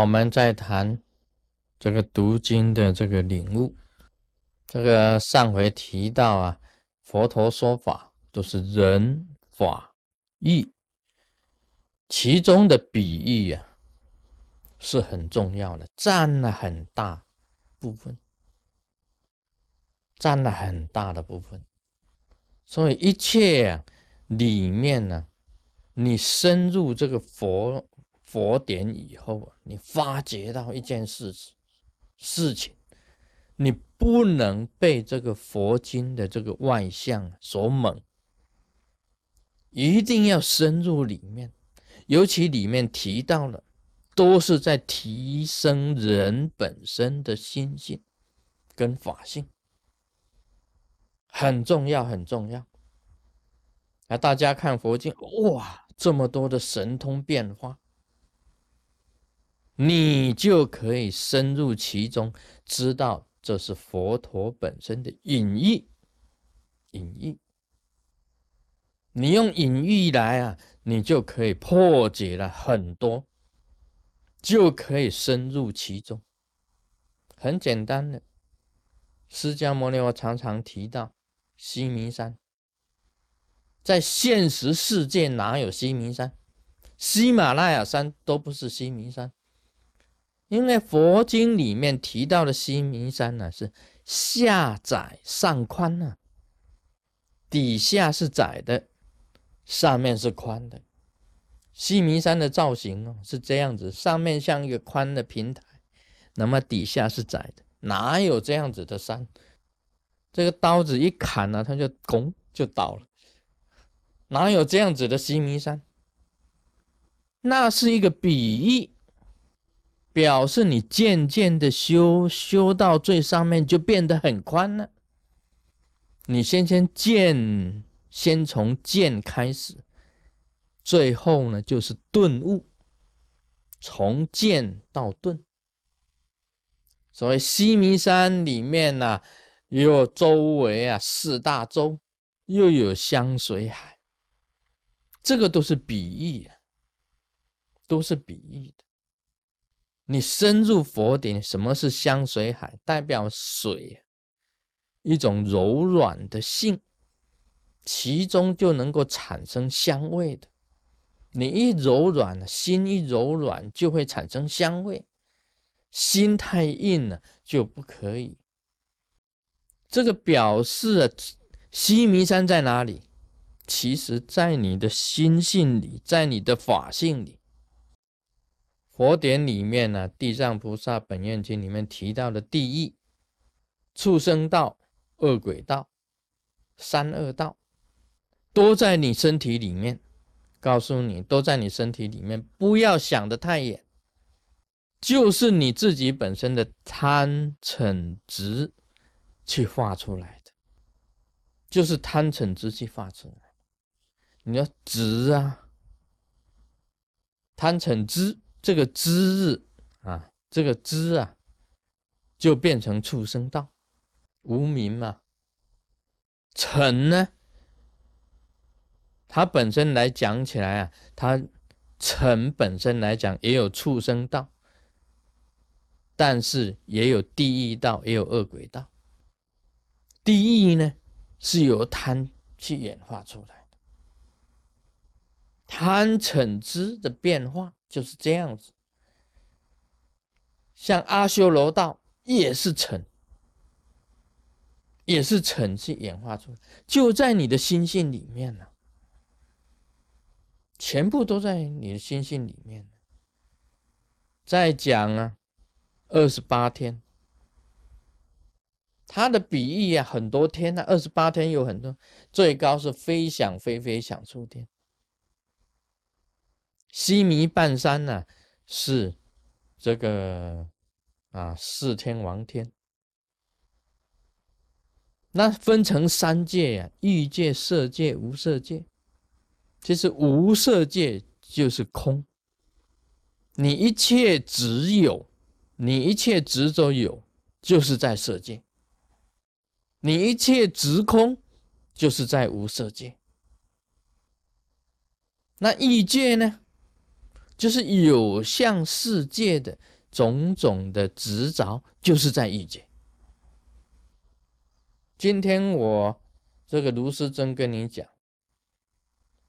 我们再谈这个读经的这个领悟。这个上回提到啊，佛陀说法都是人法义，其中的比喻啊是很重要的，占了很大部分，占了很大的部分。所以一切啊里面呢，你深入这个佛。佛典以后啊，你发觉到一件事情事情，你不能被这个佛经的这个外相所蒙，一定要深入里面。尤其里面提到了，都是在提升人本身的心性跟法性，很重要，很重要。啊，大家看佛经，哇，这么多的神通变化。你就可以深入其中，知道这是佛陀本身的隐喻。隐喻，你用隐喻来啊，你就可以破解了很多，就可以深入其中。很简单的，释迦牟尼我常常提到西明山，在现实世界哪有西明山？喜马拉雅山都不是西明山。因为佛经里面提到的西明山呢，是下窄上宽呢，底下是窄的，上面是宽的。西明山的造型哦是这样子，上面像一个宽的平台，那么底下是窄的，哪有这样子的山？这个刀子一砍呢，它就拱就倒了，哪有这样子的西明山？那是一个比喻。表示你渐渐的修修到最上面，就变得很宽了。你先先见，先从见开始，最后呢就是顿悟，从见到顿。所以西弥山里面呢，有周围啊四大洲，又有香水海，这个都是比喻啊，都是比喻的。你深入佛顶，什么是香水海？代表水，一种柔软的性，其中就能够产生香味的。你一柔软，心一柔软，就会产生香味。心太硬了，就不可以。这个表示啊西弥山在哪里？其实，在你的心性里，在你的法性里。佛典里面呢，《地藏菩萨本愿经》里面提到的地狱、畜生道、恶鬼道、三恶道，都在你身体里面。告诉你，都在你身体里面，不要想的太远，就是你自己本身的贪嗔执去画出来的，就是贪嗔执去画出来。你要执啊，贪嗔执。这个知日啊，这个知啊，就变成畜生道，无名嘛。尘呢，它本身来讲起来啊，它尘本身来讲也有畜生道，但是也有地狱道，也有恶鬼道。地狱呢，是由贪去演化出来，贪嗔痴的变化。就是这样子，像阿修罗道也是嗔，也是嗔去演化出来，就在你的心性里面呢，全部都在你的心性里面。再讲啊，二十八天，它的比喻啊，很多天呢，二十八天有很多，最高是飞翔飞飞翔出天。西弥半山呢，是这个啊四天王天。那分成三界呀，欲界、色界、无色界。其实无色界就是空，你一切只有，你一切执着有，就是在色界；你一切执空，就是在无色界。那欲界呢？就是有相世界的种种的执着，就是在异界。今天我这个卢师尊跟你讲，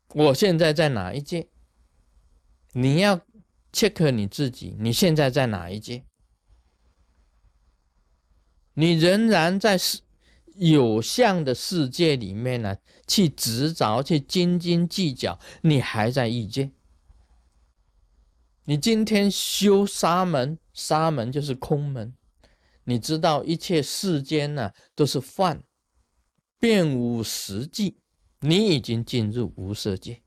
我现在在哪一界？你要 check 你自己，你现在在哪一界？你仍然在世有相的世界里面呢，去执着，去斤斤计较，你还在异界。你今天修沙门，沙门就是空门。你知道一切世间呢都是幻，变无实际。你已经进入无色界。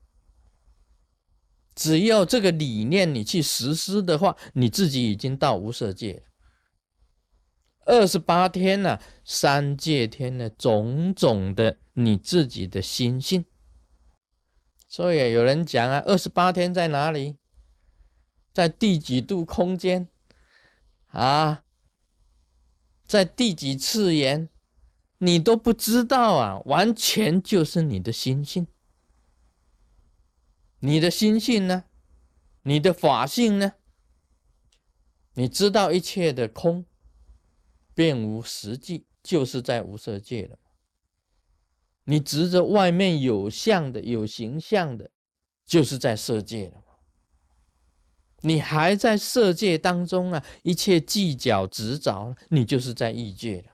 只要这个理念你去实施的话，你自己已经到无色界了。二十八天呢，三界天的种种的你自己的心性。所以有人讲啊，二十八天在哪里？在第几度空间啊？在第几次元？你都不知道啊！完全就是你的心性，你的心性呢？你的法性呢？你知道一切的空，便无实际，就是在无色界了。你执着外面有相的、有形象的，就是在色界了。你还在色界当中啊，一切计较执着，你就是在异界了。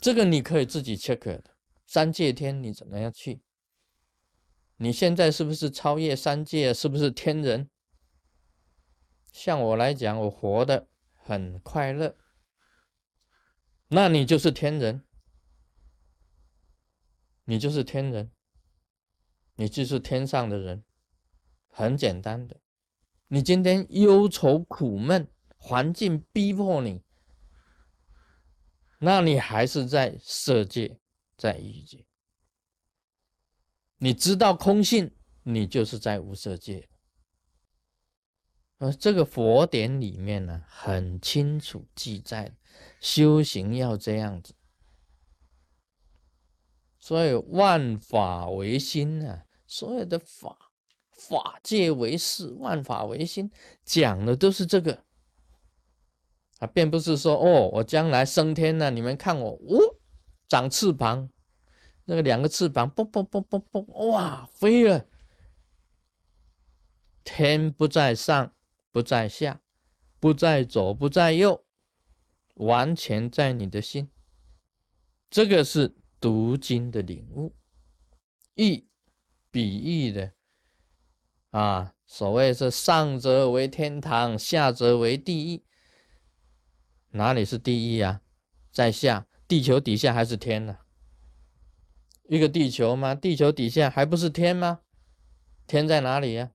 这个你可以自己 check 的。三界天你怎么样去？你现在是不是超越三界？是不是天人？像我来讲，我活得很快乐，那你就是天人，你就是天人，你就是天上的人，很简单的。你今天忧愁苦闷，环境逼迫你，那你还是在色界，在欲界。你知道空性，你就是在无色界。而这个佛典里面呢，很清楚记载，修行要这样子。所以万法唯心啊，所有的法。法界为事，万法唯心，讲的都是这个啊，并不是说哦，我将来升天了，你们看我，哦，长翅膀，那个两个翅膀，嘣嘣嘣嘣嘣，哇，飞了。天不在上，不在下，不在左，不在右，完全在你的心。这个是读经的领悟，喻比喻的。啊，所谓是上则为天堂，下则为地狱。哪里是地狱啊？在下，地球底下还是天呢？一个地球吗？地球底下还不是天吗？天在哪里呀？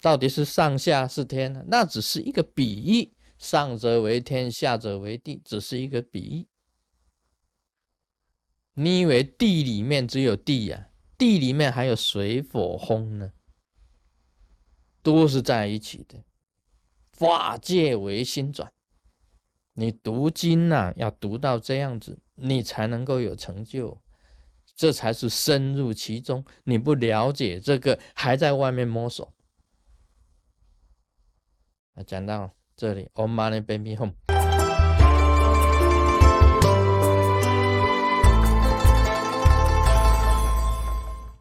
到底是上下是天呢？那只是一个比喻，上则为天，下则为地，只是一个比喻。你以为地里面只有地呀？地里面还有水火风呢，都是在一起的。法界为心转，你读经呐，要读到这样子，你才能够有成就，这才是深入其中。你不了解这个，还在外面摸索。讲到这里，Om Mani Padme Hum。